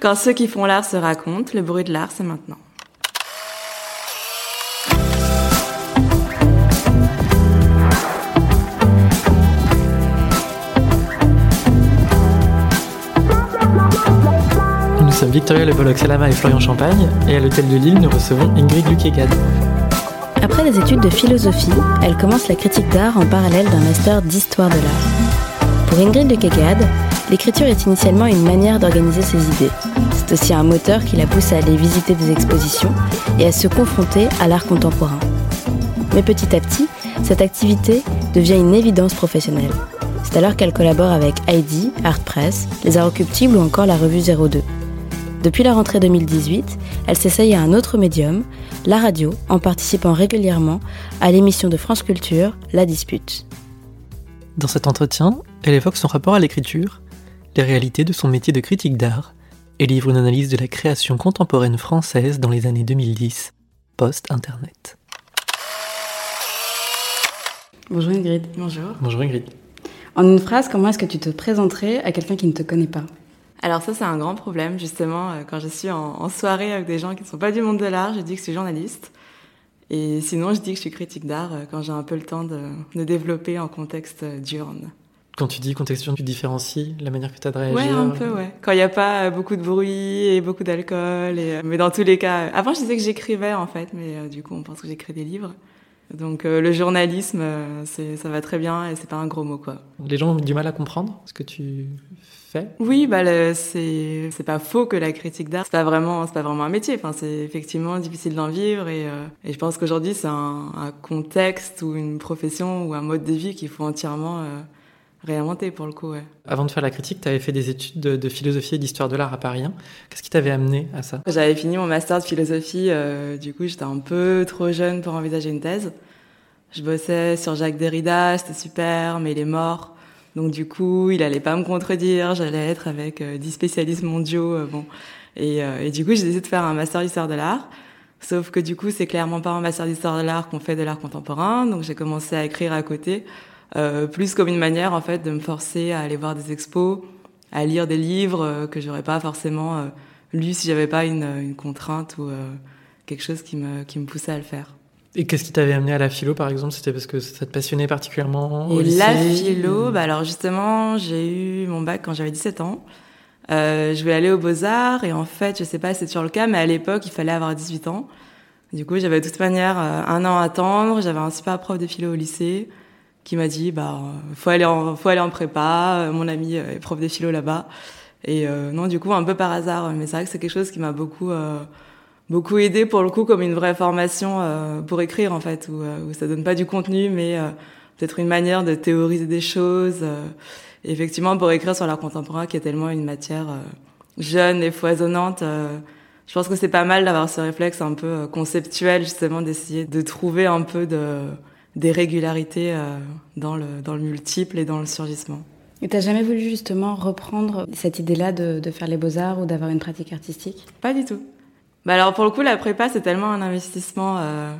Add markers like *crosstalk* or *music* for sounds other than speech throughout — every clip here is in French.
Quand ceux qui font l'art se racontent, le bruit de l'art, c'est maintenant. Nous sommes Victoria Le Bolloc Salama et Florian Champagne, et à l'hôtel de Lille, nous recevons Ingrid Luquegade. Après des études de philosophie, elle commence la critique d'art en parallèle d'un master d'histoire de l'art. Pour Ingrid Luquegade, l'écriture est initialement une manière d'organiser ses idées. C'est aussi un moteur qui la pousse à aller visiter des expositions et à se confronter à l'art contemporain. Mais petit à petit, cette activité devient une évidence professionnelle. C'est alors qu'elle collabore avec Heidi, Art Press, Les Arts Occultibles ou encore la revue 02. Depuis la rentrée 2018, elle s'essaye à un autre médium, la radio, en participant régulièrement à l'émission de France Culture, La Dispute. Dans cet entretien, elle évoque son rapport à l'écriture, les réalités de son métier de critique d'art, et livre une analyse de la création contemporaine française dans les années 2010, post-internet. Bonjour Ingrid. Bonjour. Bonjour Ingrid. En une phrase, comment est-ce que tu te présenterais à quelqu'un qui ne te connaît pas? Alors ça, c'est un grand problème, justement. euh, Quand je suis en, en soirée avec des gens qui ne sont pas du monde de l'art, je dis que je suis journaliste. Et sinon, je dis que je suis critique d'art euh, quand j'ai un peu le temps de, de développer en contexte euh, diurne. Quand tu dis contextuel, tu différencies la manière que tu as de réagir Ouais, un peu, ouais. Quand il n'y a pas euh, beaucoup de bruit et beaucoup d'alcool. Et, euh, mais dans tous les cas, euh, avant, je disais que j'écrivais, en fait, mais du coup, on pense que j'écris des livres. Donc, euh, le journalisme, euh, ça va très bien et c'est pas un gros mot, quoi. Les gens ont du mal à comprendre ce que tu fais? Oui, bah c'est pas faux que la critique d'art c'est pas vraiment c'est pas vraiment un métier. Enfin, c'est effectivement difficile d'en vivre et euh, et je pense qu'aujourd'hui c'est un, un contexte ou une profession ou un mode de vie qu'il faut entièrement réinventer pour le coup. Ouais. Avant de faire la critique, tu avais fait des études de, de philosophie et d'histoire de l'art à Paris 1. Qu'est-ce qui t'avait amené à ça? J'avais fini mon master de philosophie. euh, du coup, j'étais un peu trop jeune pour envisager une thèse. Je bossais sur Jacques Derrida, c'était super, mais il est mort. Donc du coup, il allait pas me contredire, j'allais être avec euh, 10 spécialistes mondiaux, euh, bon. Et, euh, et du coup, j'ai décidé de faire un master d'histoire de l'art. Sauf que du coup, c'est clairement pas en master d'histoire de l'art qu'on fait de l'art contemporain. Donc j'ai commencé à écrire à côté, euh, plus comme une manière en fait de me forcer à aller voir des expos, à lire des livres euh, que j'aurais pas forcément euh, lu si j'avais pas une, une contrainte ou euh, quelque chose qui me, qui me poussait à le faire. Et qu'est-ce qui t'avait amené à la philo, par exemple? C'était parce que ça te passionnait particulièrement au Et lycée la philo, bah alors justement, j'ai eu mon bac quand j'avais 17 ans. Euh, je voulais aller aux Beaux-Arts et en fait, je sais pas si c'est toujours le cas, mais à l'époque, il fallait avoir 18 ans. Du coup, j'avais de toute manière euh, un an à attendre. J'avais un super prof de philo au lycée qui m'a dit, bah, euh, faut aller en, faut aller en prépa. Euh, Mon ami euh, est prof de philo là-bas. Et euh, non, du coup, un peu par hasard. Mais c'est vrai que c'est quelque chose qui m'a beaucoup, euh, beaucoup aidé pour le coup, comme une vraie formation euh, pour écrire en fait, où, où ça donne pas du contenu, mais peut-être une manière de théoriser des choses. et effectivement, pour écrire sur l'art contemporain, qui est tellement une matière jeune et foisonnante, je pense que c'est pas mal d'avoir ce réflexe un peu conceptuel, justement, d'essayer de trouver un peu de des régularités euh, dans le dans le multiple et dans le surgissement. Et t'as jamais voulu justement reprendre cette idée-là de, de faire les beaux-arts ou d'avoir une pratique artistique? Pas du tout. Bah alors pour le coup, la prépa, c'est tellement un investissement euh,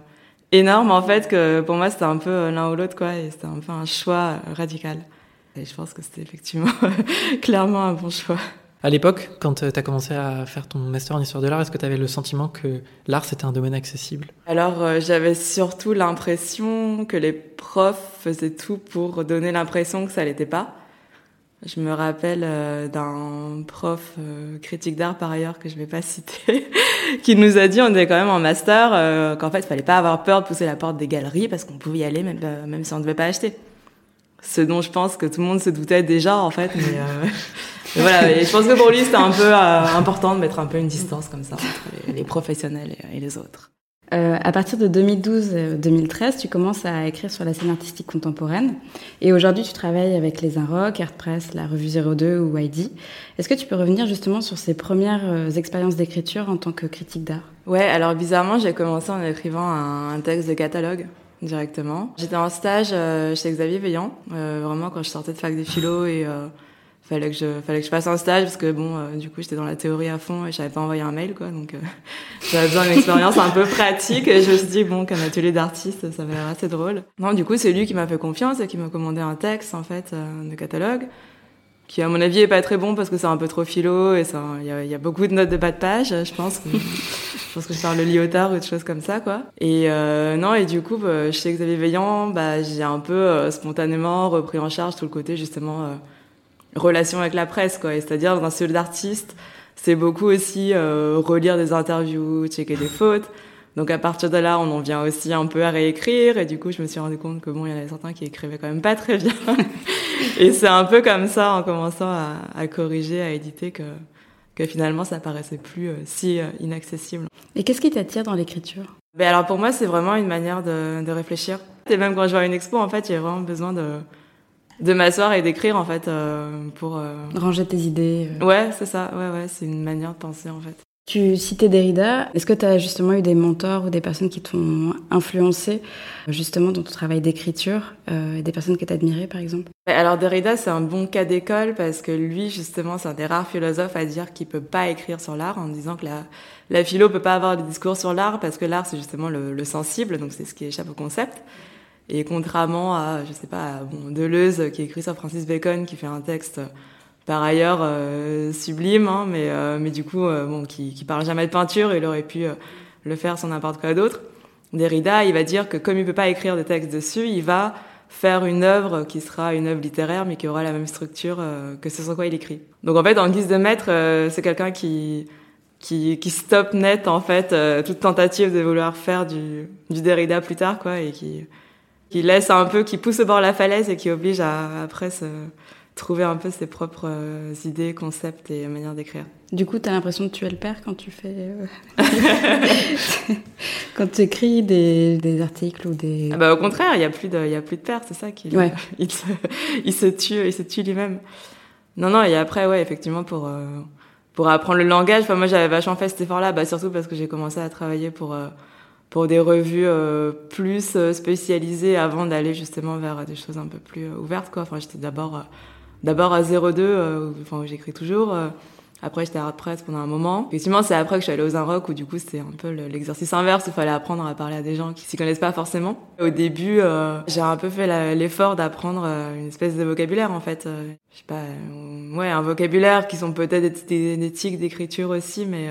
énorme en fait que pour moi, c'était un peu euh, l'un ou l'autre quoi, et c'était un peu un choix euh, radical. Et je pense que c'était effectivement *laughs* clairement un bon choix. À l'époque, quand tu as commencé à faire ton master en histoire de l'art, est-ce que tu avais le sentiment que l'art c'était un domaine accessible? Alors euh, j'avais surtout l'impression que les profs faisaient tout pour donner l'impression que ça l'était pas. Je me rappelle euh, d'un prof euh, critique d'art par ailleurs que je vais pas *laughs* citer, qui nous a dit on était quand même en master euh, qu'en fait il fallait pas avoir peur de pousser la porte des galeries parce qu'on pouvait y aller même euh, même si on ne devait pas acheter. Ce dont je pense que tout le monde se doutait déjà en fait, mais, euh, voilà. Et je pense que pour lui c'était un peu euh, important de mettre un peu une distance comme ça entre les, les professionnels et, et les autres. Euh, à partir de 2012-2013, tu commences à écrire sur la scène artistique contemporaine. Et aujourd'hui, tu travailles avec les Inrock, Art Press, la revue 02 ou Heidi. Est-ce que tu peux revenir justement sur ces premières euh, expériences d'écriture en tant que critique d'art? Ouais, alors bizarrement, j'ai commencé en écrivant un, un texte de catalogue directement. J'étais en stage euh, chez Xavier Veillant, euh, vraiment quand je sortais de fac de philo et euh, fallait que je fallait que je fasse un stage parce que bon, euh, du coup, j'étais dans la théorie à fond et j'avais pas envoyé un mail quoi, donc euh, *laughs* j'avais besoin d'une expérience un peu pratique et je me suis dit bon, qu'un atelier d'artiste, ça va l'air assez drôle. Non, du coup, c'est lui qui m'a fait confiance et qui m'a commandé un texte en fait euh, de catalogue qui à mon avis est pas très bon parce que c'est un peu trop philo et ça il y a, beaucoup de notes de bas de page je pense je pense que je parle de liotard ou de choses comme ça quoi et euh, non et du coup bah, chez Xavier Veillant bah j'ai un peu euh, spontanément repris en charge tout le côté justement euh, relation avec la presse quoi c'est-à-dire dans un studio d'artiste c'est beaucoup aussi euh, relire des interviews checker des fautes donc à partir de là, on en vient aussi un peu à réécrire et du coup, je me suis rendu compte que bon, il y en avait certains qui écrivaient quand même pas très bien. *laughs* et c'est un peu comme ça, en commençant à, à corriger, à éditer, que, que finalement, ça paraissait plus euh, si euh, inaccessible. Et qu'est-ce qui t'attire dans l'écriture? Ben alors pour moi, c'est vraiment une manière de, de réfléchir. Et même quand je vois une expo, en fait, a vraiment besoin de de m'asseoir et d'écrire en fait euh, pour ranger tes idées. Ouais, c'est ça. Ouais, ouais, c'est une manière de penser en fait. Tu citais Derrida. Est-ce que tu as justement eu des mentors ou des personnes qui t'ont influencé justement dans ton travail d'écriture euh, Des personnes que tu admirées par exemple? Alors Derrida, c'est un bon cas d'école parce que lui, justement, c'est un des rares philosophes à dire qu'il peut pas écrire sur l'art en disant que la, la philo peut pas avoir de discours sur l'art parce que l'art, c'est justement le, le, sensible, donc c'est ce qui échappe au concept. Et contrairement à, je sais pas, bon, Deleuze qui écrit sur Francis Bacon, qui fait un texte par ailleurs euh, sublime, hein, mais, euh, mais du coup, euh, bon, qui, qui parle jamais de peinture, il aurait pu euh, le faire sans n'importe quoi d'autre. Derrida, il va dire que comme il peut pas écrire des textes dessus, il va faire une œuvre qui sera une œuvre littéraire, mais qui aura la même structure euh, que ce sur quoi il écrit. Donc en fait, en guise de maître, c'est quelqu'un qui qui, qui stoppe net en fait toute tentative de vouloir faire du, du Derrida plus tard, quoi, et qui qui laisse un peu, qui pousse au bord de la falaise et qui oblige à après se trouver un peu ses propres euh, idées, concepts et manières d'écrire. Du coup, tu as l'impression de tuer le père quand tu fais. Euh... *laughs* quand tu écris des, des, articles ou des. Ah bah, au contraire, il n'y a, plus de, y a plus de père, c'est ça qui. Ouais. *laughs* il, se, il se tue, il se tue lui-même. Non, non, et après, ouais, effectivement, pour. Euh, pour apprendre le langage, enfin, moi j'avais vachement fait cet effort-là, bah, surtout parce que j'ai commencé à travailler pour, euh, pour des revues euh, plus spécialisées avant d'aller justement vers des choses un peu plus ouvertes. Quoi. Enfin, j'étais d'abord d'abord à 02, euh, enfin j'écris toujours. Euh, après, j'étais à Art Press pendant un moment. Effectivement, c'est après que je suis allée aux Inrock où du coup c'était un peu l'exercice inverse. Il fallait apprendre à parler à des gens qui s'y connaissent pas forcément. Au début, euh, j'ai un peu fait l'effort d'apprendre euh, une espèce de vocabulaire en fait. Euh, je sais pas, euh, ouais, un vocabulaire qui sont peut-être des, des d'écriture aussi, mais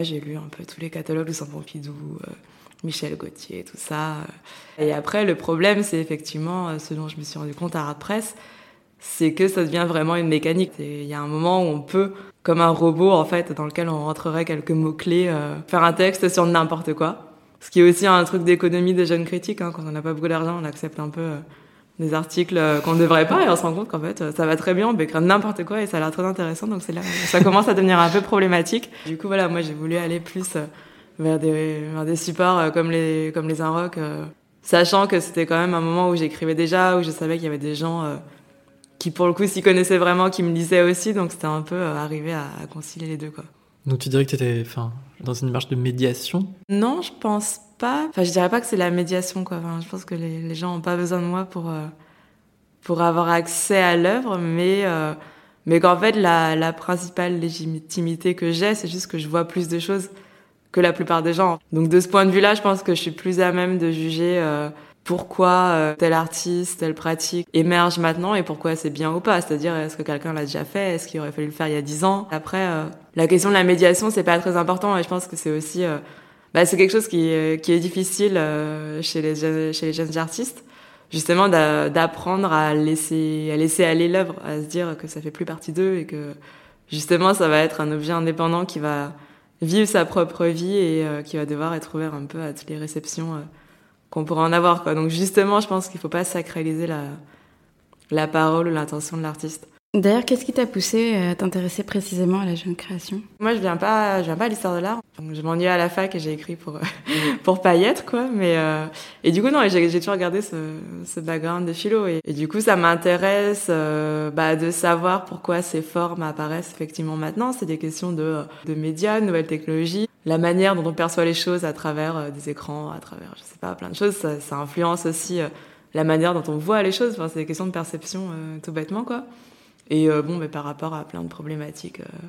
j'ai lu un peu tous les catalogues de Saint Pompidou. Michel Gauthier, tout ça. Et après, le problème, c'est effectivement ce dont je me suis rendu compte à Art Press, c'est que ça devient vraiment une mécanique. Il y a un moment où on peut, comme un robot en fait, dans lequel on rentrerait quelques mots-clés, euh, faire un texte sur n'importe quoi. Ce qui est aussi un truc d'économie des jeunes critiques. Hein. Quand on n'a pas beaucoup d'argent, on accepte un peu euh, des articles euh, qu'on ne devrait pas et on se rend compte qu'en fait, ça va très bien, on peut écrire n'importe quoi et ça a l'air très intéressant. Donc c'est là ça commence à devenir un peu problématique. Du coup, voilà, moi j'ai voulu aller plus vers des, vers des supports comme les, comme les Inrock, sachant que c'était quand même un moment où j'écrivais déjà, où je savais qu'il y avait des gens qui pour le coup s'y connaissaient vraiment, qui me lisaient aussi, donc c'était un peu euh, arrivé à, à, concilier les deux quoi. Donc tu dirais que tu étais enfin, dans une marche de médiation? Non, je pense pas. Enfin, je dirais pas que c'est la médiation quoi. Je pense que les, gens ont pas besoin de moi pour euh, pour avoir accès à l'œuvre, mais euh, mais qu'en fait la, la principale légitimité que j'ai, c'est juste que je vois plus de choses que la plupart des gens. Donc de ce point de vue-là, je pense que je suis plus à même de juger euh, pourquoi euh, tel artiste, telle pratique émerge maintenant et pourquoi c'est bien ou pas. C'est-à-dire, est-ce que quelqu'un l'a déjà fait? Est-ce qu'il aurait fallu le faire il y a dix ans? Après, la question de la médiation, c'est pas très important et je pense que c'est aussi, bah, c'est quelque chose qui, qui est difficile chez les chez les jeunes artistes, justement d'apprendre à laisser, à laisser aller l'œuvre, à se dire que ça fait plus partie d'eux et que justement ça va être un objet indépendant qui va vivre sa propre vie et qui va devoir être ouvert un peu à toutes les réceptions qu'on pourrait en avoir quoi. Donc justement, je pense qu'il faut pas sacraliser la la parole ou l'intention de l'artiste. D'ailleurs, qu'est-ce qui t'a poussé à t'intéresser précisément à la jeune création? Moi, je viens pas, je viens pas à l'histoire de l'art. Je m'ennuie à la fac et j'ai écrit pour *laughs* pour pas y être quoi. Mais euh, et du coup non, j'ai toujours regardé ce, ce background de philo et, du coup ça m'intéresse euh, bah, de savoir pourquoi ces formes apparaissent effectivement maintenant. C'est des questions de de médias, de nouvelles technologies, la manière dont on perçoit les choses à travers euh, des écrans, à travers je sais pas plein de choses. Ça, influence aussi euh, la manière dont on voit les choses. C'est des questions de perception euh, tout bêtement quoi. Et euh, bon, mais par rapport à plein de problématiques euh,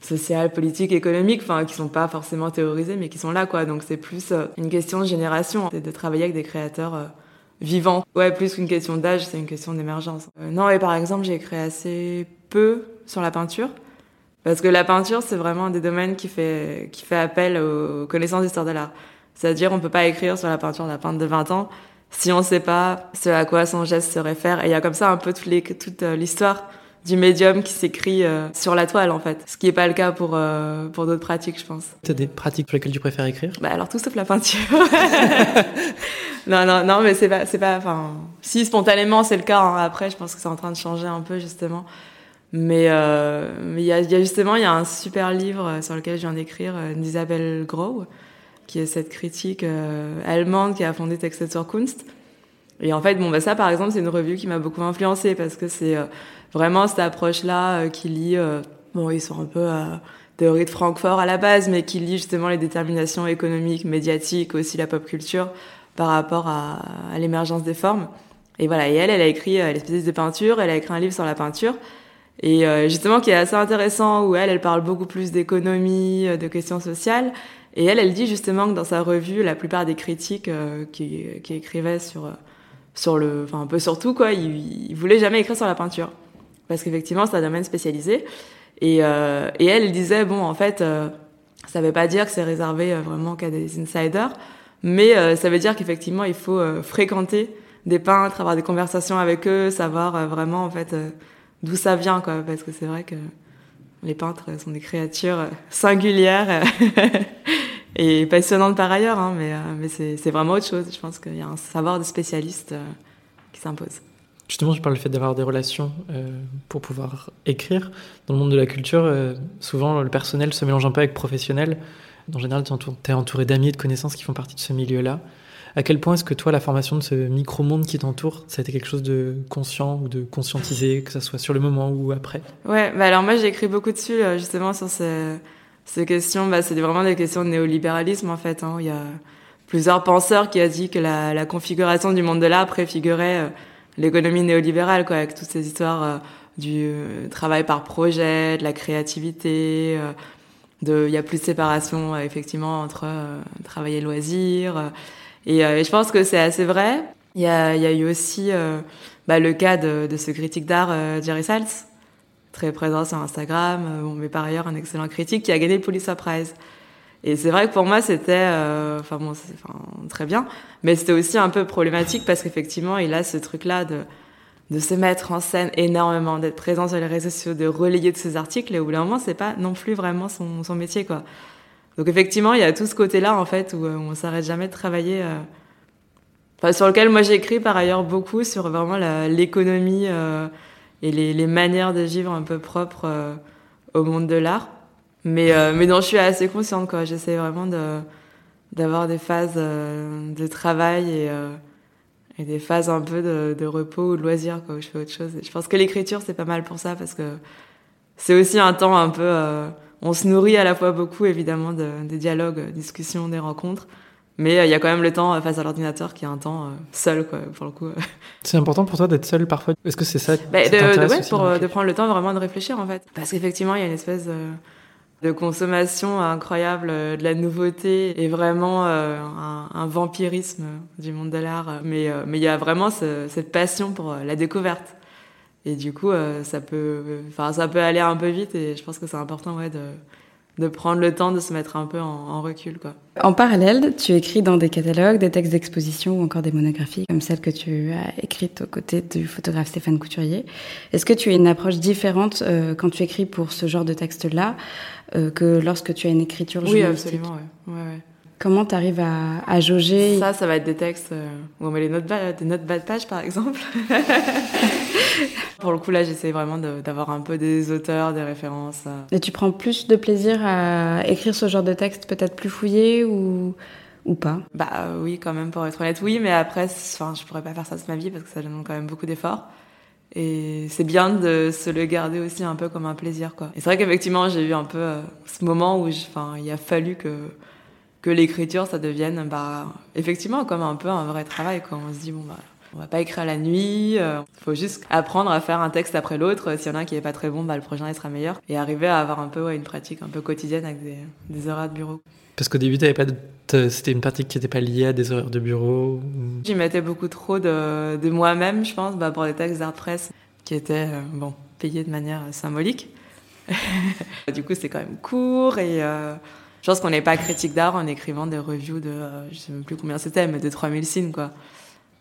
sociales, politiques, économiques, enfin, qui sont pas forcément théorisées, mais qui sont là, quoi. Donc c'est plus euh, une question de génération, de travailler avec des créateurs vivant. Ouais, plus qu'une question d'âge, c'est une question d'émergence. Euh, non, et par exemple, j'ai écrit assez peu sur la peinture. Parce que la peinture, c'est vraiment un des domaines qui fait, qui fait appel aux connaissances d'histoire de l'art. C'est-à-dire, on peut pas écrire sur la peinture d'un peintre de 20 ans si on sait pas ce à quoi son geste se réfère. Et il y a comme ça un peu toute, les, toute l'histoire du médium qui s'écrit euh, sur la toile en fait. Ce qui est pas le cas pour euh, pour d'autres pratiques, je pense. T'as des pratiques pour lesquelles tu préfères écrire? Bah alors tout sauf la peinture. *laughs* non non non, mais c'est pas c'est pas enfin si spontanément c'est le cas. Hein. Après, je pense que c'est en train de changer un peu justement. Mais euh, mais il y a, y a justement il y a un super livre sur lequel je viens d'écrire d'Isabelle Groh qui est cette critique allemande qui a fondé Texte zur Kunst. Et en fait, bon, bah ça, par exemple, c'est une revue qui m'a beaucoup influencée parce que c'est vraiment cette approche-là euh, qui lit, euh, bon, ils sont un peu théorie de Francfort à la base, mais qui lit justement les déterminations économiques, médiatiques, aussi la pop culture par rapport à, à l'émergence des formes. Et voilà, et elle, elle a écrit, elle est spécialiste de peinture, elle a écrit un livre sur la peinture, et euh, justement qui est assez intéressant, où elle, elle parle beaucoup plus d'économie, de questions sociales, et elle, elle dit justement que dans sa revue, la plupart des critiques qui, qui écrivaient sur sur le, enfin un peu sur tout quoi, ils, ils voulaient jamais écrire sur la peinture parce qu'effectivement c'est un domaine spécialisé. Et, euh, et elle, elle disait bon en fait euh, ça veut pas dire que c'est réservé euh, vraiment qu'à des insiders, mais euh, ça veut dire qu'effectivement il faut euh, fréquenter des peintres, avoir des conversations avec eux, savoir vraiment en fait d'où ça vient quoi, parce que c'est vrai que les peintres sont des créatures singulières *laughs* et passionnantes par ailleurs, hein, mais, mais c'est vraiment autre chose. Je pense qu'il y a un savoir de spécialiste qui s'impose. Justement, je parle du fait d'avoir des relations euh, pour pouvoir écrire. Dans le monde de la culture, euh, souvent le personnel se mélange un peu avec professionnel. En général, tu es entouré d'amis et de connaissances qui font partie de ce milieu-là. À quel point est-ce que toi, la formation de ce micro-monde qui t'entoure, ça a été quelque chose de conscient ou de conscientisé, que ce soit sur le moment ou après? Ouais, bah alors moi j'ai écrit beaucoup dessus, euh, justement, sur ces, ces questions. Bah, c'est vraiment des questions de néolibéralisme, en fait. Hein. Il y a plusieurs penseurs qui ont dit que la, la configuration du monde de l'art préfigurait... Euh, l'économie néolibérale, quoi, avec toutes ces histoires euh, du travail par projet, de la créativité, il y a plus de séparation effectivement entre travail et loisir. Et, je pense que c'est assez vrai. Il y a, y a eu aussi bah, le cas de, de ce critique d'art Jerry Saltz, très présent sur Instagram, bon, mais par ailleurs un excellent critique qui a gagné le Pulitzer Prize. Et c'est vrai que pour moi, c'était, euh, enfin bon, très bien, mais c'était aussi un peu problématique parce qu'effectivement, il a ce truc-là de de se mettre en scène énormément, d'être présent sur les réseaux sociaux, de relayer de ses articles, et au bout d'un moment, c'est pas non plus vraiment son, son métier, quoi. Donc effectivement, il y a tout ce côté-là, en fait, où, euh, on s'arrête jamais de travailler, euh... enfin, sur lequel moi j'écris par ailleurs beaucoup sur vraiment l'économie euh, et les, les, manières de vivre un peu propres euh, au monde de l'art. Mais, euh, mais non, je suis assez consciente, quoi. J'essaie vraiment de, d'avoir des phases euh, de travail et, et des phases un peu de, de repos ou de loisir, quoi, où je fais autre chose. Et je pense que l'écriture, c'est pas mal pour ça parce que c'est aussi un temps un peu, on se nourrit à la fois beaucoup, évidemment, de, des dialogues, discussions, des rencontres. Mais il y a quand même le temps face à l'ordinateur qui est un temps seul, quoi, pour le coup. *laughs* C'est important pour toi d'être seul parfois? Est-ce que c'est ça bah, de, de, ouais, pour, de prendre le temps vraiment de réfléchir, en fait. Parce qu'effectivement, il y a une espèce de consommation incroyable euh, de la nouveauté et vraiment euh, un, un, vampirisme du monde de l'art. Mais euh, mais il y a vraiment ce, cette passion pour la découverte. Et du coup, ça peut, enfin, ça peut aller un peu vite. Et je pense que c'est important, ouais, de de prendre le temps de se mettre un peu en, en, recul. Quoi. En parallèle, tu écris dans des catalogues, des textes d'exposition ou encore des monographies, comme celle que tu as écrite aux côtés du photographe Stéphane Couturier. Est-ce que tu as une approche différente euh, quand tu écris pour ce genre de texte-là euh, que lorsque tu as une écriture journalistique? Oui, absolument. Ouais. Ouais, ouais. Comment tu arrives à, à, jauger Ça, ça va être des textes euh, où on met les notes des notes bas de page, par exemple. *laughs* Pour le coup, là, j'essaie vraiment d'avoir un peu des auteurs, des références. Euh. Et tu prends plus de plaisir à écrire ce genre de texte, peut-être plus fouillé ou ou pas? Bah oui, quand même, pour être honnête, oui. Mais après, enfin, je pourrais pas faire ça toute ma vie parce que ça demande quand même beaucoup d'efforts. Et c'est bien de se le garder aussi un peu comme un plaisir, quoi. Et c'est vrai qu'effectivement, j'ai eu un peu euh, ce moment où, enfin, il a fallu que que l'écriture, ça devienne, bah, effectivement, comme un peu un vrai travail, quoi. On se dit, bon, bah, On va pas écrire la nuit. Il faut juste apprendre à faire un texte après l'autre. S'il y en a un qui est pas très bon, bah, le prochain il sera meilleur. Et arriver à avoir un peu ouais, une pratique un peu quotidienne avec des, des horaires de bureau. Parce qu'au début, pas de... c'était une pratique qui n'était pas liée à des horaires de bureau. J'y mettais beaucoup trop de, de moi-même, je pense, bah, pour des textes d'art presse qui étaient bon payés de manière symbolique. *laughs* du coup, c'est quand même court et euh, je pense qu'on n'est pas critique d'art en écrivant des reviews de, euh, je sais même plus combien c'était, mais de 3000 signes, quoi.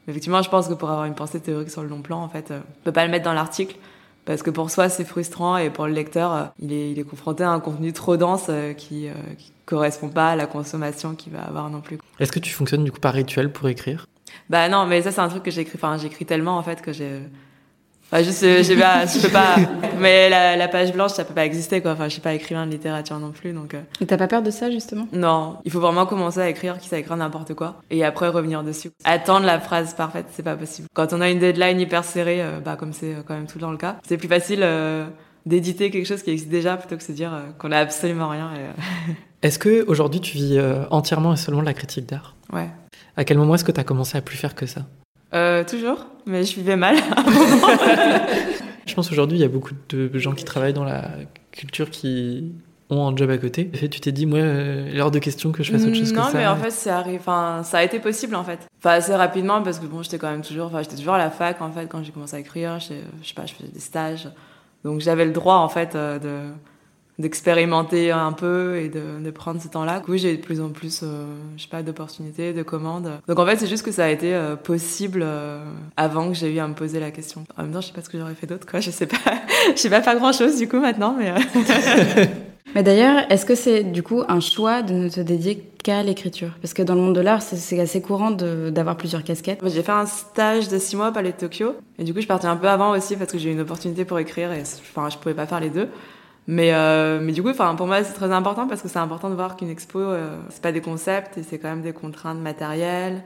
effectivement, je pense que pour avoir une pensée théorique sur le long plan, en fait, euh, on peut pas le mettre dans l'article. Parce que pour soi, c'est frustrant et pour le lecteur, euh, il, est, il est confronté à un contenu trop dense qui, qui correspond pas à la consommation qu'il va avoir non plus. Est-ce que tu fonctionnes du coup par rituel pour écrire? Bah non, mais ça c'est un truc que j'écris. Enfin, j'écris tellement en fait que j'ai Enfin, juste, je pas, je peux pas. Mais la, la, page blanche, ça peut pas exister, quoi. Enfin, je suis pas écrivain de littérature non plus, donc. Euh... Et t'as pas peur de ça, justement? Non, il faut vraiment commencer à écrire, quitte à écrire n'importe quoi, et après revenir dessus. Attendre la phrase parfaite, c'est pas possible. Quand on a une deadline hyper serrée, euh, bah comme c'est quand même tout le temps le cas, c'est plus facile euh, d'éditer quelque chose qui existe déjà plutôt que de se dire euh, qu'on a absolument rien. *laughs* Est-ce que aujourd'hui tu vis entièrement et seulement de la critique d'art? Ouais. À quel moment est-ce que tu as commencé à plus faire que ça? Euh, toujours, mais je vivais mal. *laughs* *laughs* je pense aujourd'hui il y a beaucoup de gens qui travaillent dans la culture qui ont un job à côté. Et tu t'es dit, moi, euh, l'heure de question que je fasse autre chose que ça. Non, mais en fait, Enfin, ça a été possible en fait. Enfin, assez rapidement parce que bon, j'étais quand même toujours. Enfin, j'étais toujours à la fac en fait quand j'ai commencé à écrire. Je sais pas, je faisais des stages, donc j'avais le droit en fait euh, de d'expérimenter un peu et de, de prendre ce temps-là. Oui, j'ai de plus en plus, euh, je sais pas, d'opportunités, de commandes. Donc en fait, c'est juste que ça a été euh, possible euh, avant que j'ai eu à me poser la question. En même temps, je sais pas ce que j'aurais fait d'autre, quoi. Je sais pas, *laughs* je sais pas faire grand-chose du coup maintenant, mais. *laughs* mais d'ailleurs, est-ce que c'est du coup un choix de ne te dédier qu'à l'écriture? Parce que dans le monde de l'art, c'est assez courant d'avoir plusieurs casquettes. J'ai fait un stage de six mois au Palais de Tokyo, et du coup, je partais un peu avant aussi parce que j'ai eu une opportunité pour écrire et enfin, je pouvais pas faire les deux. Mais, euh, mais du coup, pour moi, c'est très important parce que c'est important de voir qu'une expo, euh, c'est pas des concepts et c'est quand même des contraintes matérielles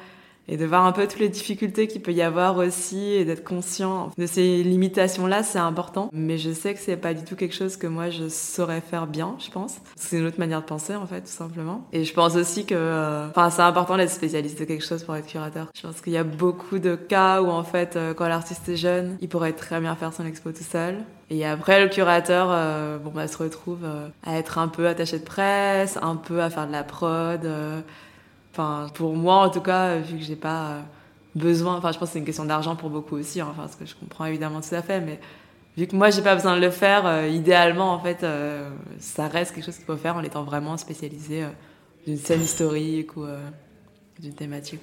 et de voir un peu toutes les difficultés qu'il peut y avoir aussi et d'être conscient de ces limitations-là, c'est important. Mais je sais que c'est pas du tout quelque chose que moi je saurais faire bien, je pense. C'est une autre manière de penser en fait, tout simplement. Et je pense aussi que, euh, enfin, c'est important d'être spécialiste de quelque chose pour être curateur. Je pense qu'il y a beaucoup de cas où en fait, euh, quand l'artiste est jeune, il pourrait très bien faire son expo tout seul. Et après, le curateur, euh, bon, bah, se retrouve à être un peu attaché de presse, un peu à faire de la prod. Enfin, pour moi, en tout cas, vu que j'ai pas euh, besoin, enfin, je pense que c'est une question d'argent pour beaucoup aussi, hein, enfin, ce que je comprends évidemment tout à fait, mais vu que moi, j'ai pas besoin de le faire, euh, idéalement, en fait, euh, ça reste quelque chose qu'il faut faire en étant vraiment spécialisé d'une scène historique ou d'une thématique.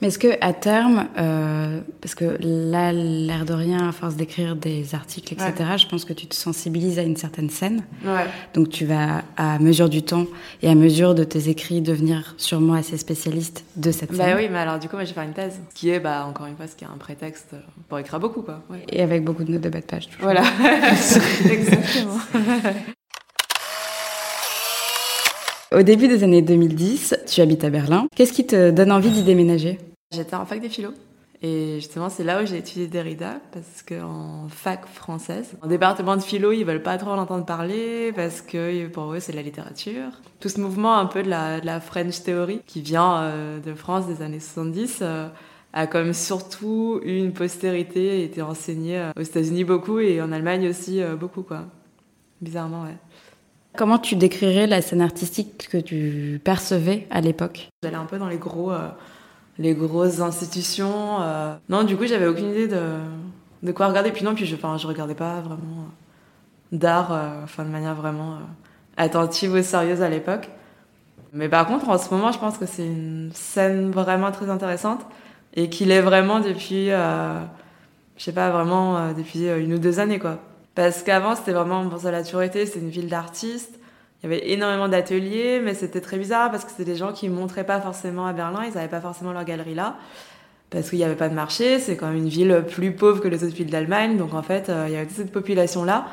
Mais est-ce que à terme, euh, parce que là, l'air de rien, à force d'écrire des articles, etc., je pense que tu te sensibilises à une certaine scène. Ouais. Donc tu vas, à mesure du temps et à mesure de tes écrits, devenir sûrement assez spécialiste de cette bah scène. Bah oui, mais alors du coup, moi, j'ai fait une thèse, qui est, bah, encore une fois, ce qui est un prétexte pour écrire beaucoup, quoi. Ouais. Et avec beaucoup de notes de bas de page. Toujours. Voilà, *laughs* *laughs* exactement. *laughs* Au début des années 2010, tu habites à Berlin. Qu'est-ce qui te donne envie d'y déménager? J'étais en fac des philo. Et justement, c'est là où j'ai étudié Derrida, parce qu'en fac française, en département de philo, ils veulent pas trop en entendre parler, parce que pour eux, c'est de la littérature. Tout ce mouvement un peu de la, French Theory, qui vient euh, de France des années 70, euh, a comme surtout eu une postérité, été enseigné euh, aux États-Unis beaucoup, et en Allemagne aussi beaucoup, quoi. Bizarrement, ouais. Comment tu décrirais la scène artistique que tu percevais à l'époque? J'allais un peu dans les gros, euh, les grosses institutions. Euh... Non, du coup, j'avais aucune idée de, quoi regarder. Puis non, puis je, enfin, je regardais pas vraiment euh, d'art, enfin de manière vraiment attentive ou sérieuse à l'époque. Mais par contre, en ce moment, je pense que c'est une scène vraiment très intéressante et qu'il est vraiment depuis, je sais pas, vraiment depuis une ou deux années, quoi. Parce qu'avant, c'était vraiment, bon, ça l'a été, c'était une ville d'artistes. Il y avait énormément d'ateliers, mais c'était très bizarre parce que c'était des gens qui montraient pas forcément à Berlin, ils n'avaient pas forcément leur galerie là. Parce qu'il n'y avait pas de marché, c'est quand même une ville plus pauvre que les autres villes d'Allemagne, donc en fait, euh, il y avait toute cette population-là,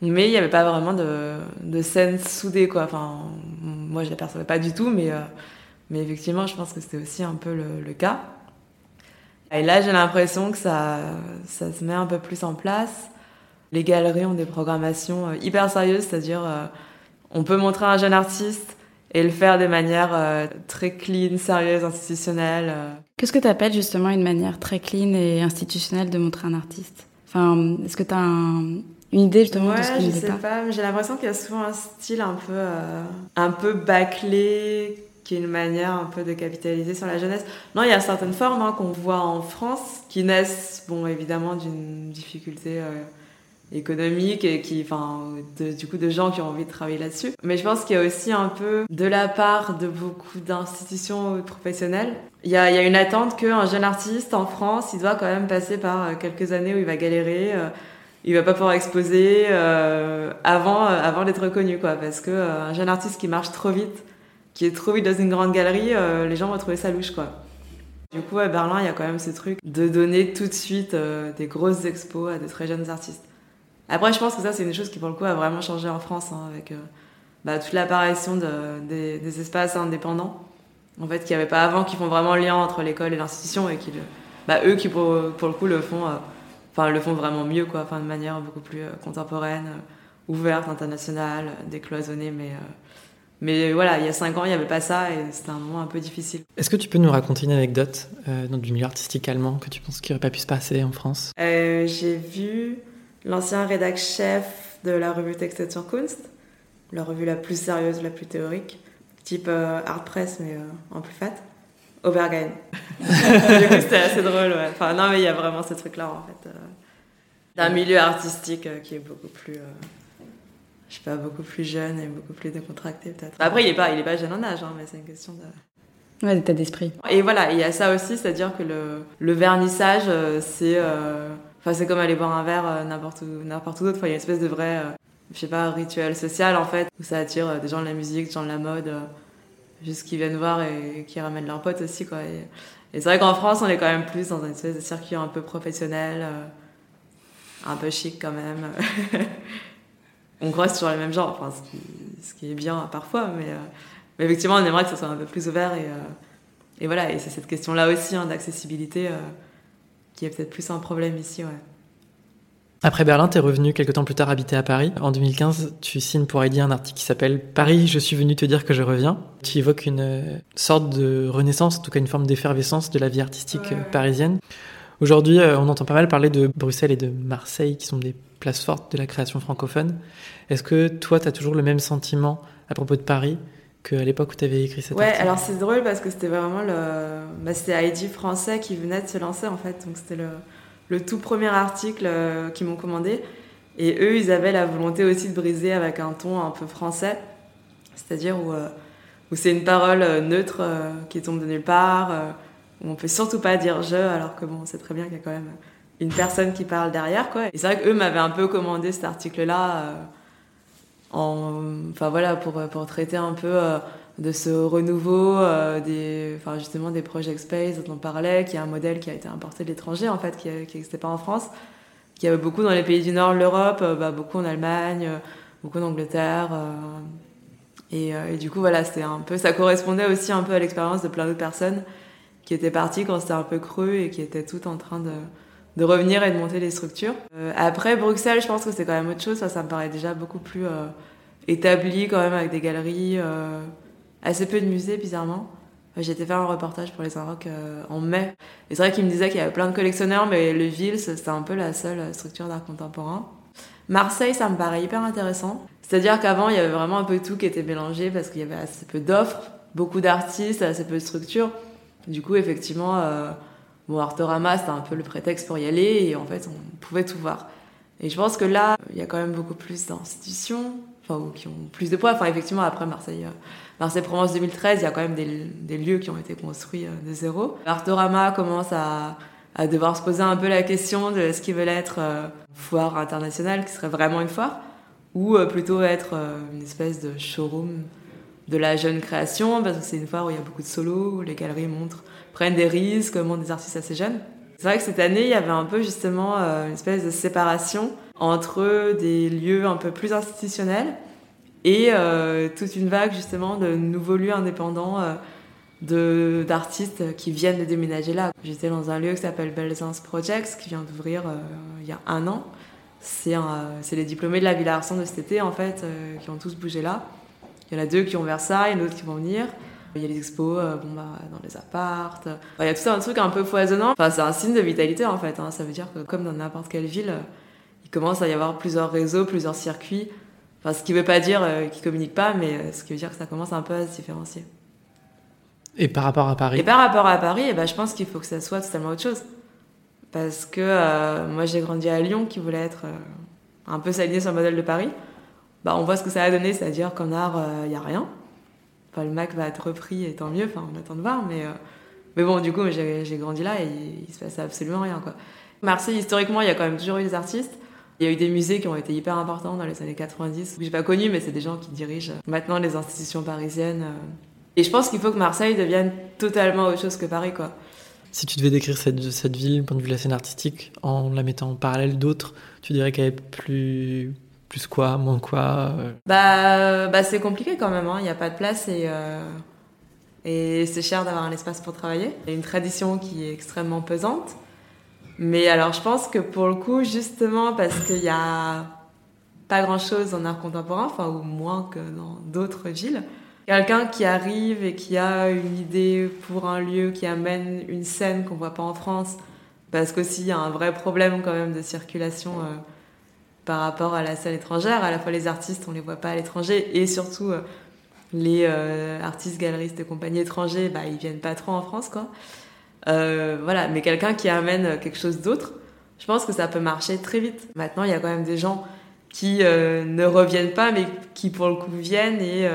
mais il n'y avait pas vraiment de, de scène soudée, quoi. Enfin, moi, je l'apercevais pas du tout, mais, euh, mais effectivement, je pense que c'était aussi un peu le, le cas. Et là, j'ai l'impression que ça, ça se met un peu plus en place. Les galeries ont des programmations hyper sérieuses, c'est-à-dire on peut montrer un jeune artiste et le faire de manière euh, très clean, sérieuse, institutionnelle. euh. Qu'est-ce que tu appelles justement une manière très clean et institutionnelle de montrer un artiste? Enfin, est-ce que tu as une idée justement Ouais, de ce qui je sais pas, j'ai l'impression qu'il y a souvent un style un peu, euh, un peu bâclé, qui est une manière un peu de capitaliser sur la jeunesse. Non, il y a certaines formes hein, qu'on voit en France qui naissent, bon, évidemment, d'une difficulté euh, économique et qui, enfin, du coup, de gens qui ont envie de travailler là-dessus. Mais je pense qu'il y a aussi un peu, de la part de beaucoup d'institutions professionnels, il y a, une attente qu'un jeune artiste en France, il doit quand même passer par euh, quelques années où il va galérer. euh, il va pas pouvoir exposer euh, avant euh, avant d'être reconnu quoi parce que un jeune artiste qui marche trop vite qui est trop vite dans une grande galerie les gens vont trouver ça louche quoi du coup à Berlin il y a quand même ce truc de donner tout de suite des grosses expos à de très jeunes artistes après je pense que ça c'est une chose qui pour le coup a vraiment changé en France hein, avec euh, bah, toute l'apparition de, des, des espaces indépendants en fait qu'il n'y avait pas avant qui font vraiment le lien entre l'école et l'institution et qui le, bah, eux qui pour, pour le coup le font euh, enfin le font vraiment mieux quoi enfin de manière beaucoup plus euh, contemporaine euh, ouverte internationale décloisonnée mais euh, mais voilà il y a cinq ans il n'y avait pas ça et c'était un moment un peu difficile. Est-ce que tu peux nous raconter une anecdote euh, dans du milieu artistique allemand que tu penses qu'il n'aurait pas pu se passer en France? Euh, j'ai vu l'ancien rédac chef de la revue Texte zur Kunst la revue la plus sérieuse la plus théorique type euh, Art Press mais euh, en plus fat Obergein *laughs* du coup c'était assez drôle ouais. enfin non mais il y a vraiment ce truc là en fait euh, d'un milieu artistique euh, qui est beaucoup plus euh, je sais pas beaucoup plus jeune et beaucoup plus décontracté peut-être après il est pas il est pas jeune en âge hein, mais c'est une question de Ouais, d'état d'esprit. et voilà, il y a ça aussi, c'est-à-dire que le, le vernissage, euh, c'est euh, c'est comme aller boire un verre euh, n'importe où, n'importe où d'autre. Enfin, il y a une espèce de vrai, euh, je sais pas, rituel social en fait, où ça attire euh, des gens de la musique, des gens de la mode, juste qui viennent voir et, qui ramènent leurs potes aussi quoi. Et, c'est vrai qu'en France, on est quand même plus dans une espèce de circuit un peu professionnel, un peu chic quand même. *laughs* on croise toujours les mêmes gens, enfin ce qui, ce qui est bien parfois, mais, mais effectivement, on aimerait que ça soit un peu plus ouvert et et voilà, et c'est cette question-là aussi hein, d'accessibilité qui est peut-être plus un problème ici. Ouais. Après Berlin, t'es revenu quelques temps plus tard habiter à Paris. En 2015, tu signes pour Heidi un article qui s'appelle Paris, je suis venu te dire que je reviens. Tu évoques une euh, sorte de renaissance, en tout cas une forme d'effervescence de la vie artistique Ouais, euh, parisienne. Aujourd'hui, euh, on entend pas mal parler de Bruxelles et de Marseille, qui sont des places fortes de la création francophone. Est-ce que toi, t'as toujours le même sentiment à propos de Paris? Qu'à l'époque où t'avais écrit cet Ouais, article alors c'est drôle parce que c'était vraiment le. Bah, c'était Heidi français qui venait de se lancer en fait. Donc c'était le, le tout premier article euh, qu'ils m'ont commandé. Et eux, ils avaient la volonté aussi de briser avec un ton un peu français. C'est-à-dire où, euh, où c'est une parole euh, neutre euh, qui tombe de nulle part. où on peut surtout pas dire je, alors que bon, on sait très bien qu'il y a quand même une personne qui parle derrière, quoi. Et c'est vrai qu'eux m'avaient un peu commandé cet article-là. Euh, en, enfin voilà, pour, pour traiter un peu euh, de ce renouveau euh, des, enfin justement des project space dont on parlait, qui est un modèle qui a été importé de l'étranger en fait, qui n'existait pas en France, qui avait beaucoup dans les pays du Nord, l'Europe, euh, bah, beaucoup en Allemagne, euh, beaucoup en Angleterre. euh, et, euh, et du coup voilà, c'était un peu, ça correspondait aussi un peu à l'expérience de plein d'autres personnes qui étaient parties quand c'était un peu creux et qui étaient toutes en train de de revenir et de monter les structures. Euh, après Bruxelles, je pense que c'est quand même autre chose. Ça, ça me paraît déjà beaucoup plus euh, établi quand même avec des galeries, euh, assez peu de musées bizarrement. J'ai été faire un reportage pour les Inrocks euh, en mai. Et c'est vrai qu'ils me disaient qu'il y avait plein de collectionneurs, mais le Ville, c'était un peu la seule structure d'art contemporain. Marseille, ça me paraît hyper intéressant. C'est-à-dire qu'avant, il y avait vraiment un peu tout qui était mélangé parce qu'il y avait assez peu d'offres, beaucoup d'artistes, assez peu de structures. Du coup, effectivement, euh, bon, Artorama, c'était un peu le prétexte pour y aller et en fait, on pouvait tout voir. Et je pense que là, il y a quand même beaucoup plus d'institutions, enfin, ou qui ont plus de poids. Enfin, effectivement, après Marseille, euh, Marseille Provence 2013, il y a quand même des, lieux qui ont été construits euh, de zéro. Artorama commence à, devoir se poser un peu la question de ce qu'ils veulent être euh, foire internationale, qui serait vraiment une foire, ou euh, plutôt être une espèce de showroom de la jeune création, parce que c'est une foire où il y a beaucoup de solos, où les galeries montrent, prennent des risques, montrent des artistes assez jeunes. C'est vrai que cette année, il y avait un peu justement euh, une espèce de séparation entre des lieux un peu plus institutionnels et euh, toute une vague justement de nouveaux lieux indépendants euh, d'artistes qui viennent de déménager là. J'étais dans un lieu qui s'appelle Belzins Projects qui vient d'ouvrir il y a un an. C'est les diplômés de la Villa Arsan de cet été en fait qui ont tous bougé là. Il y en a deux qui vont Versailles, l'autre qui vont venir. Il y a les expos bon, bah, dans les appartes. il y a tout un truc un peu foisonnant. Enfin, c'est un signe de vitalité en fait. Hein. Ça veut dire que comme dans n'importe quelle ville, il commence à y avoir plusieurs réseaux, plusieurs circuits. Enfin, ce qui ne veut pas dire qu'ils ne communiquent pas, mais ce qui veut dire que ça commence un peu à se différencier. Et par rapport à Paris Et par rapport à Paris, eh ben, je pense qu'il faut que ça soit totalement autre chose. Parce que euh, moi, j'ai grandi à Lyon, qui voulait être euh, un peu s'aligner sur le modèle de Paris. Bah, on voit ce que ça a donné, c'est-à-dire qu'en art, il euh, n'y a rien. Enfin, le Mac va être repris, et tant mieux, enfin, on attend de voir. Mais, mais bon, du coup, j'ai grandi là et il se passe absolument rien. Quoi. Marseille, historiquement, il y a quand même toujours eu des artistes. Il y a eu des musées qui ont été hyper importants dans les années 90. Je n'ai pas connu, mais c'est des gens qui dirigent maintenant les institutions parisiennes. Et je pense qu'il faut que Marseille devienne totalement autre chose que Paris, quoi. Si tu devais décrire cette, cette ville, point de vue de la scène artistique, en la mettant en parallèle d'autres, tu dirais qu'elle est plus, plus quoi, moins quoi euh Bah, bah c'est compliqué quand même, hein. il n'y a pas de place et, euh, et c'est cher d'avoir un espace pour travailler. Il y a une tradition qui est extrêmement pesante. Mais alors je pense que pour le coup, justement, parce qu'il n'y a pas grand-chose en art contemporain, enfin, ou moins que dans d'autres villes, quelqu'un qui arrive et qui a une idée pour un lieu, qui amène une scène qu'on voit pas en France, parce qu'aussi il y a un vrai problème quand même de circulation euh, par rapport à la scène étrangère. À la fois les artistes, on les voit pas à l'étranger, et surtout euh, les euh, artistes, galeristes et compagnies étrangers, bah, ils viennent pas trop en France, quoi. voilà, mais quelqu'un qui amène quelque chose d'autre, je pense que ça peut marcher très vite. Maintenant, il y a quand même des gens qui ne reviennent pas, mais qui pour le coup viennent et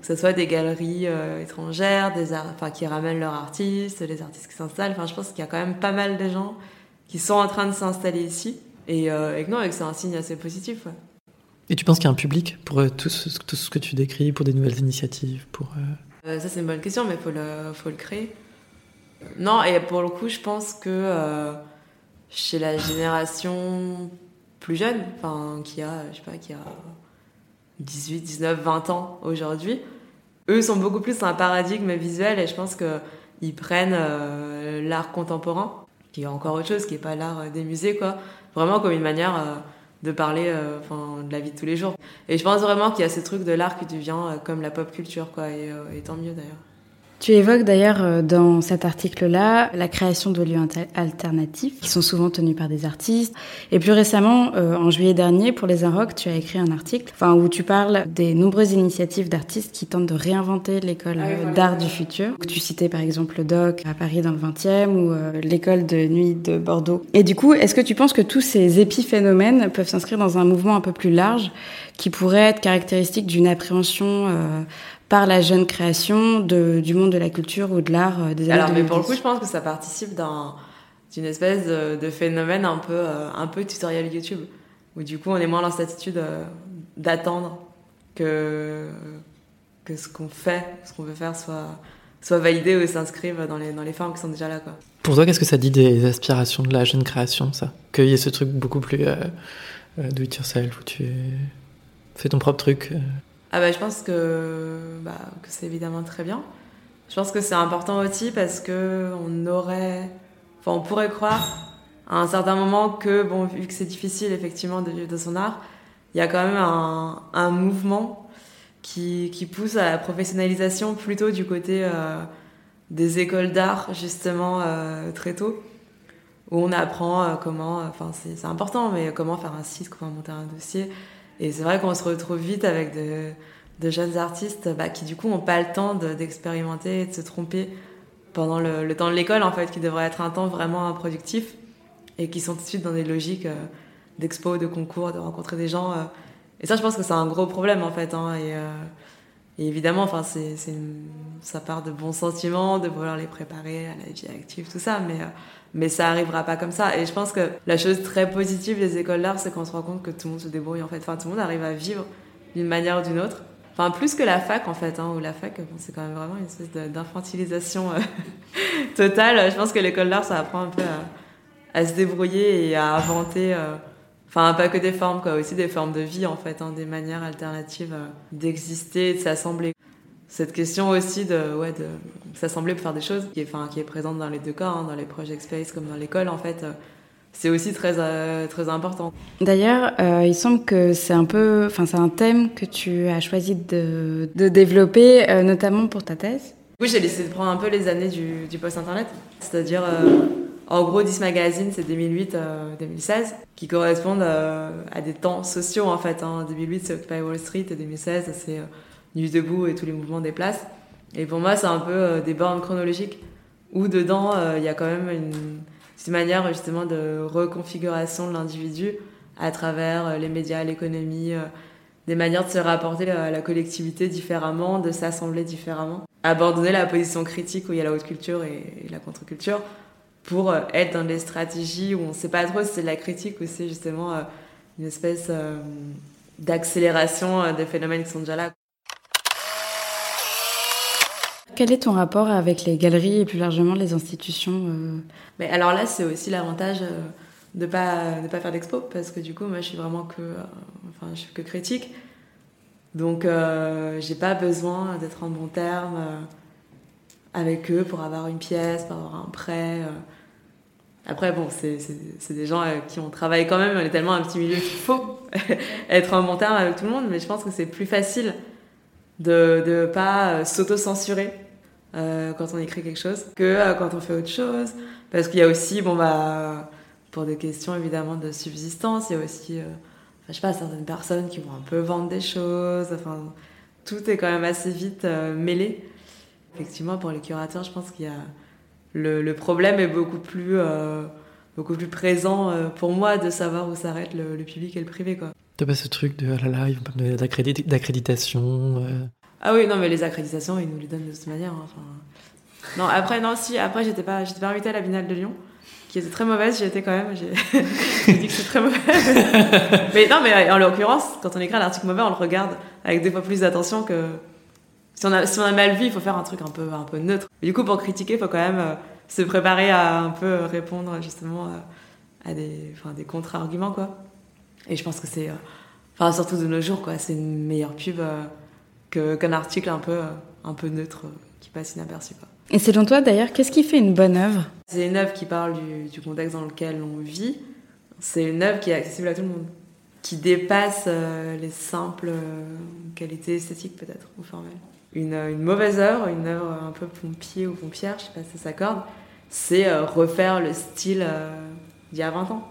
que ce soit des galeries euh, étrangères, des enfin, qui ramènent leurs artistes, les artistes qui s'installent. Enfin, je pense qu'il y a quand même pas mal de gens qui sont en train de s'installer ici. Et, euh, et que non, et que c'est un signe assez positif. Et tu penses qu'il y a un public pour euh, tout, ce, tout, ce, que tu décris, pour des nouvelles initiatives pour, Ça, c'est une bonne question, mais il faut le, faut le créer. Non, et pour le coup, je pense que chez la génération plus jeune, enfin, qui a, je sais pas, qui a 18, 19, 20 ans aujourd'hui, eux sont beaucoup plus dans un paradigme visuel et je pense qu'ils prennent euh, l'art contemporain, qui est encore autre chose, qui n'est pas l'art euh, des musées, quoi, vraiment comme une manière euh, de parler de la vie de tous les jours. Et je pense vraiment qu'il y a ce truc de l'art qui devient comme la pop culture, quoi, et tant mieux d'ailleurs. Tu évoques d'ailleurs euh, dans cet article-là la création de lieux alternatifs qui sont souvent tenus par des artistes. Et plus récemment, euh, en juillet dernier, pour les Inrocks, tu as écrit un article enfin, où tu parles des nombreuses initiatives d'artistes qui tentent de réinventer l'école ah d'art du futur. Tu citais par exemple le DOC à Paris dans le 20e ou euh, l'école de nuit de Bordeaux. Et du coup, est-ce que tu penses que tous ces épiphénomènes peuvent s'inscrire dans un mouvement un peu plus large qui pourrait être caractéristique d'une appréhension par la jeune création de, du monde de la culture ou de l'art euh, des années Alors, mais pour le coup, je pense que ça participe d'une espèce de, phénomène un peu, euh, un peu tutoriel YouTube, où du coup, on est moins dans cette attitude euh, d'attendre que, que ce qu'on fait, ce qu'on veut faire soit, soit validé ou s'inscrive dans les, dans les formes qui sont déjà là. Quoi. Pour toi, qu'est-ce que ça dit des aspirations de la jeune création, ça? Qu'il y ait ce truc beaucoup plus do it yourself, où tu fais ton propre truc ah bah, je pense que, bah, que c'est évidemment très bien. Je pense que c'est important aussi parce que on aurait, enfin, on pourrait croire à un certain moment que, bon, vu que c'est difficile effectivement de vivre de son art, il y a quand même un, un mouvement qui, qui, pousse à la professionnalisation plutôt du côté euh, des écoles d'art justement euh, très tôt, où on apprend euh, comment, enfin c'est important, mais comment faire un site, comment monter un dossier, et c'est vrai qu'on se retrouve vite avec de, jeunes artistes bah, qui du coup n'ont pas le temps d'expérimenter et de se tromper pendant le, temps de l'école en fait, qui devrait être un temps vraiment productif et qui sont tout de suite dans des logiques euh, d'expo, de concours, de rencontrer des gens. Euh. Et ça, je pense que c'est un gros problème en fait. Hein, et, euh, et, évidemment, enfin, ça part de bons sentiments, de vouloir les préparer à la vie active, tout ça, mais mais ça arrivera pas comme ça. Et je pense que la chose très positive des écoles d'art, c'est qu'on se rend compte que tout le monde se débrouille en fait. Enfin, tout le monde arrive à vivre d'une manière ou d'une autre. Enfin, plus que la fac en fait, hein, où la fac, bon, c'est quand même vraiment une espèce d'infantilisation euh, *laughs* totale. Je pense que l'école d'art, ça apprend un peu à, se débrouiller et à inventer. Euh, enfin, pas que des formes, quoi, aussi des formes de vie en fait, hein, des manières alternatives euh, d'exister, de s'assembler cette question aussi de, ouais, de s'assembler pour faire des choses, qui est, enfin, qui est présente dans les deux cas, hein, dans les project space comme dans l'école, en fait. Euh, c'est aussi très, très important. D'ailleurs, il semble que c'est un peu, enfin, c'est un thème que tu as choisi de, de développer, notamment pour ta thèse. Oui, j'ai décidé de prendre un peu les années du, du post-internet, c'est-à-dire en gros, 10 magazines, c'est 2008-2016, euh, qui correspondent euh, à des temps sociaux en fait. Hein. 2008, c'est Occupy Wall Street et 2016, c'est euh, Nuit debout et tous les mouvements des places. Et pour moi, c'est un peu des bornes chronologiques où dedans, il y a quand même une, une, manière justement de reconfiguration de l'individu à travers les médias, l'économie, des manières de se rapporter à la collectivité différemment, de s'assembler différemment. Abandonner la position critique où il y a la haute culture et la contre-culture pour euh, être dans des stratégies où on ne sait pas trop si c'est de la critique ou c'est justement euh, une espèce euh, d'accélération des phénomènes qui sont déjà là. Quel est ton rapport avec les galeries et plus largement les institutions Mais alors là, c'est aussi l'avantage de pas de pas faire d'expo parce que du coup, moi, je suis vraiment que, enfin, je suis que critique. Donc, euh, j'ai pas besoin d'être en bon terme avec eux pour avoir une pièce, pour avoir un prêt. Après, bon, c'est des gens euh, qui ont travaillé quand même, on est tellement un petit milieu qu'il faut *laughs* être en bon terme avec tout le monde, mais je pense que c'est plus facile de ne pas euh, s'auto-censurer euh, quand on écrit quelque chose que quand on fait autre chose. Parce qu'il y a aussi, bon, bah, pour des questions évidemment de subsistance, il y a aussi, je sais pas, certaines personnes qui vont un peu vendre des choses, enfin, tout est quand même assez vite mêlé. Effectivement, pour les curateurs, je pense qu'il y a le, problème est beaucoup plus, euh, beaucoup plus présent euh, pour moi de savoir où s'arrête le, public et le privé. Quoi. T'as pas ce truc de, ah là là, ils vont pas me d'accréditation euh. Ah oui, non, mais les accréditations, ils nous les donnent de toute manière. Hein, non, après, non, si, après, j'étais pas, j'étais pas invitée à la Biennale de Lyon, qui était très mauvaise, j'y étais quand même, j'ai *laughs* dit que c'était très mauvais. *laughs* mais non, mais en l'occurrence, quand on écrit un article mauvais, on le regarde avec des fois plus d'attention que, si on a, si on a mal vu, il faut faire un truc un peu, un peu neutre. du coup, pour critiquer, il faut quand même euh, se préparer à un peu répondre justement euh, à, des, enfin, des contre-arguments, quoi. Et je pense que c'est, euh, enfin, surtout de nos jours, quoi, c'est une meilleure pub qu'un article un peu, un peu neutre qui passe inaperçu, quoi. Et selon toi, d'ailleurs, qu'est-ce qui fait une bonne œuvre? C'est une œuvre qui parle du, du, contexte dans lequel on vit. C'est une œuvre qui est accessible à tout le monde, qui dépasse les simples qualités esthétiques peut-être ou formelles une, mauvaise œuvre, une œuvre un peu pompier ou pompière, je sais pas si ça s'accorde, c'est euh, refaire le style euh, d'il y a 20 ans.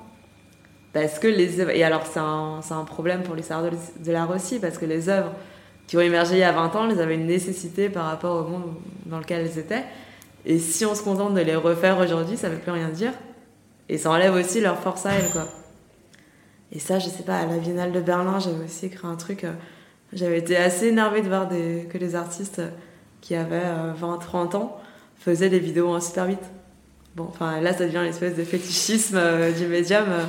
Parce que les œuvres, et alors c'est un, un, problème pour les de l'art aussi, parce que les œuvres qui ont émergé il y a 20 ans, elles avaient une nécessité par rapport au monde dans lequel elles étaient. Et si on se contente de les refaire aujourd'hui, ça ne veut plus rien dire. Et ça enlève aussi leur force à elles, quoi. Et ça, je sais pas, à la Biennale de Berlin, j'avais aussi écrit un truc. Euh, j'avais été assez énervée de voir que les artistes qui avaient 20-30 euh, ans faisaient des vidéos en super vite. Bon, enfin là, ça devient l'espèce de fétichisme euh, du médium, euh,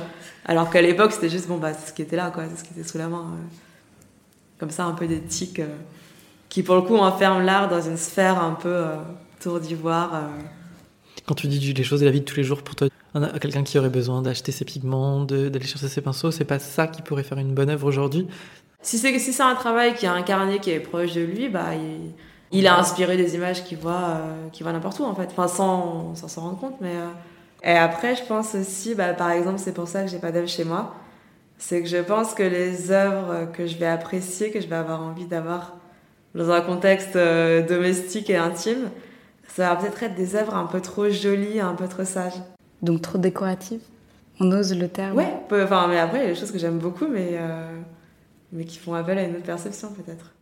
alors qu'à l'époque, c'était juste, bon, bah, c'est ce qui était là, quoi, c'est ce qui était sous la main. Comme ça, un peu des tics qui, pour le coup, enferment l'art dans une sphère un peu tour d'ivoire. Quand tu dis les choses de la vie de tous les jours, pour toi, quelqu'un qui aurait besoin d'acheter ses pigments, d'aller chercher ses pinceaux, c'est pas ça qui pourrait faire une bonne œuvre aujourd'hui? Si c'est si un travail qui a incarné, qui est proche de lui, bah il, a inspiré des images qu'il voit, euh, qui voit n'importe où en fait, enfin sans s'en rendre compte. Mais euh. et après, je pense aussi, bah, par exemple, c'est pour ça que j'ai pas d'œuvre chez moi, c'est que je pense que les œuvres que je vais apprécier, que je vais avoir envie d'avoir dans un contexte euh, domestique et intime, ça va peut-être être des œuvres un peu trop jolies, un peu trop sages. Donc trop décoratives. On ose le terme. Ouais. Enfin, mais après, il y a des choses que j'aime beaucoup, mais mais qui font appel à une autre perception peut-être.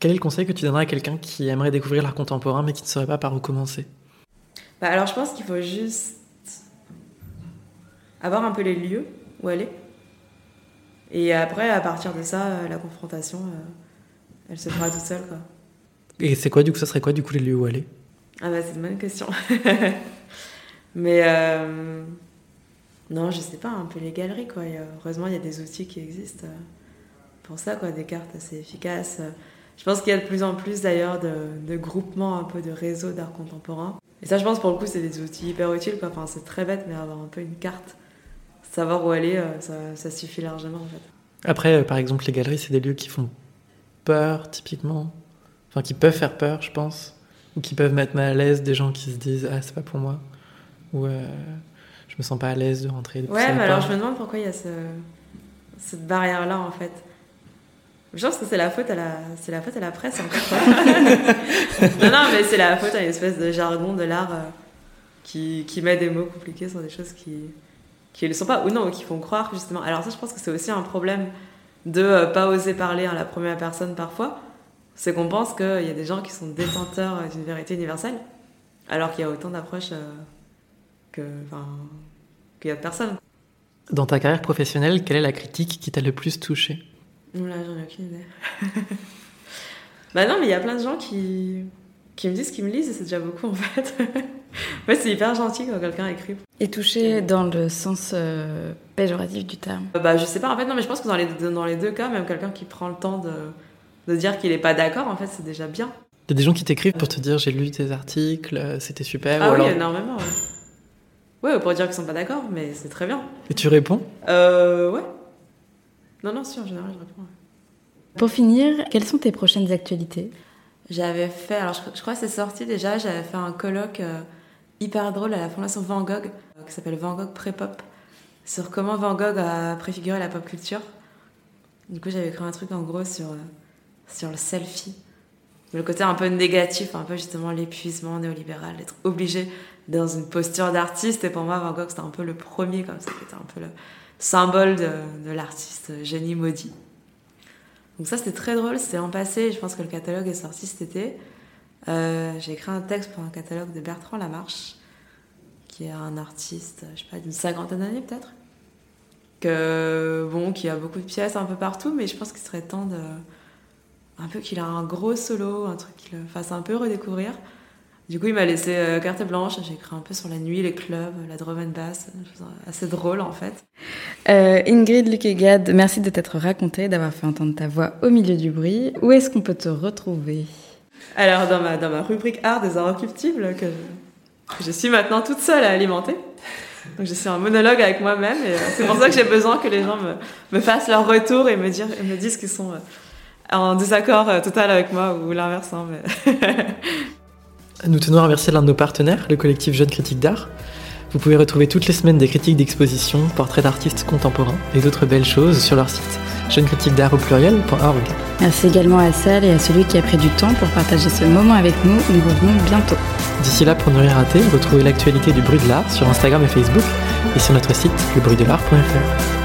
Quel est le conseil que tu donnerais à quelqu'un qui aimerait découvrir l'art contemporain mais qui ne saurait pas par où commencer? Bah Alors je pense qu'il faut juste avoir un peu les lieux où aller. Et après, à partir de ça, euh, la confrontation, euh, elle se fera toute seule. Quoi. Et c'est quoi du coup Ça serait quoi du coup les lieux où aller? Ah bah c'est une bonne question. *laughs* mais euh, non, je sais pas, un peu les galeries quoi. heureusement, il y a des outils qui existent pour ça, quoi, des cartes assez efficaces. Je pense qu'il y a de plus en plus d'ailleurs de, groupements, un peu de réseaux d'art contemporain. Et ça, je pense pour le coup, c'est des outils hyper utiles. Quoi. Enfin, c'est très bête, mais avoir un peu une carte, savoir où aller, euh, ça, ça suffit largement en fait. Après, euh, par exemple, les galeries, c'est des lieux qui font peur, typiquement. Enfin, qui peuvent faire peur, je pense. Ou qui peuvent mettre mal à l'aise des gens qui se disent Ah, c'est pas pour moi. Ou. Euh, Je me sens pas à l'aise de rentrer. De ouais, mais alors je me demande pourquoi il y a ce... cette barrière-là en fait. Je pense que c'est la faute à la, c'est la faute à la presse en fait. *laughs* non, non, mais c'est la faute à une espèce de jargon de l'art euh, qui, qui met des mots compliqués sur des choses qui, qui ne le sont pas ou non, qui font croire justement. Alors ça, je pense que c'est aussi un problème de euh, pas oser parler à la première personne parfois. C'est qu'on pense qu'il y a des gens qui sont détenteurs d'une vérité universelle, alors qu'il y a autant d'approches euh, que, qu'il y a de personnes. Dans ta carrière professionnelle, quelle est la critique qui t'a le plus touché? Là, j'en ai aucune idée. *laughs* bah non, mais il y a plein de gens qui, qui me disent qu'ils me lisent et c'est déjà beaucoup en fait. Ouais, c'est hyper gentil quand quelqu'un écrit. Et touché dans le sens euh, péjoratif du terme Bah je sais pas, en fait non, mais je pense que dans les, dans les deux cas, même quelqu'un qui prend le temps de, de dire qu'il est pas d'accord, en fait c'est déjà bien. Il y a des gens qui t'écrivent pour te dire j'ai lu tes articles, euh, c'était super. Ah oui, énormément. Ouais. ouais, pour dire qu'ils sont pas d'accord, mais c'est très bien. Et tu réponds? Euh, ouais. Non, non, si, en général, je réponds. Pour finir, quelles sont tes prochaines actualités? J'avais fait, alors je, crois que c'est sorti déjà, j'avais fait un colloque euh, hyper drôle à la Fondation Van Gogh, euh, qui s'appelle Van Gogh Pré-Pop, sur comment Van Gogh a préfiguré la pop culture. Du coup, j'avais écrit un truc en gros sur, euh, sur le selfie. Le côté un peu négatif, un peu justement l'épuisement néolibéral, d'être obligé dans une posture d'artiste. Et pour moi, Van Gogh, c'était un peu le premier comme ça, qui était un peu le, symbole de, de l'artiste génie maudit. Donc ça, c'était très drôle, c'était en passé, je pense que le catalogue est sorti cet été. Euh, j'ai écrit un texte pour un catalogue de Bertrand Lamarche, qui est un artiste, je sais pas, d'une cinquantaine d'années peut-être, que bon, qui a beaucoup de pièces un peu partout, mais je pense qu'il serait temps de, un peu qu'il a un gros solo, un truc qui le fasse un peu redécouvrir. Du coup, il m'a laissé euh, carte blanche. J'ai écrit un peu sur la nuit, les clubs, la drum and bass. Assez drôle, en fait. Euh, Ingrid Luquegade, merci de t'être racontée, d'avoir fait entendre ta voix au milieu du bruit. Où est-ce qu'on peut te retrouver? Alors, dans ma, dans ma rubrique art des inrecuptibles, que, je suis maintenant toute seule à alimenter. Donc, je suis un monologue avec moi-même. Et euh, c'est pour ça que j'ai besoin que les gens me, me fassent leur retour et me, disent qu'ils sont euh, en désaccord total avec moi ou l'inverse. Hein, *laughs* Nous tenons à remercier l'un de nos partenaires, le collectif Jeunes Critiques d'Art. Vous pouvez retrouver toutes les semaines des critiques d'exposition, portraits d'artistes contemporains et d'autres belles choses sur leur site jeunescritiquesdart au pluriel.org. Merci également à celle et à celui qui a pris du temps pour partager ce moment avec nous. Nous revenons bientôt. D'ici là, pour ne rien rater, retrouvez l'actualité du bruit de l'art sur Instagram et Facebook et sur notre site lebruitdelart.fr.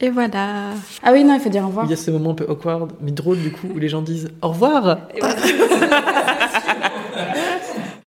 Et voilà. Ah oui, non, il faut dire au revoir. Il y a ce moment un peu awkward, mais drôle du coup, où les gens disent au revoir. *laughs*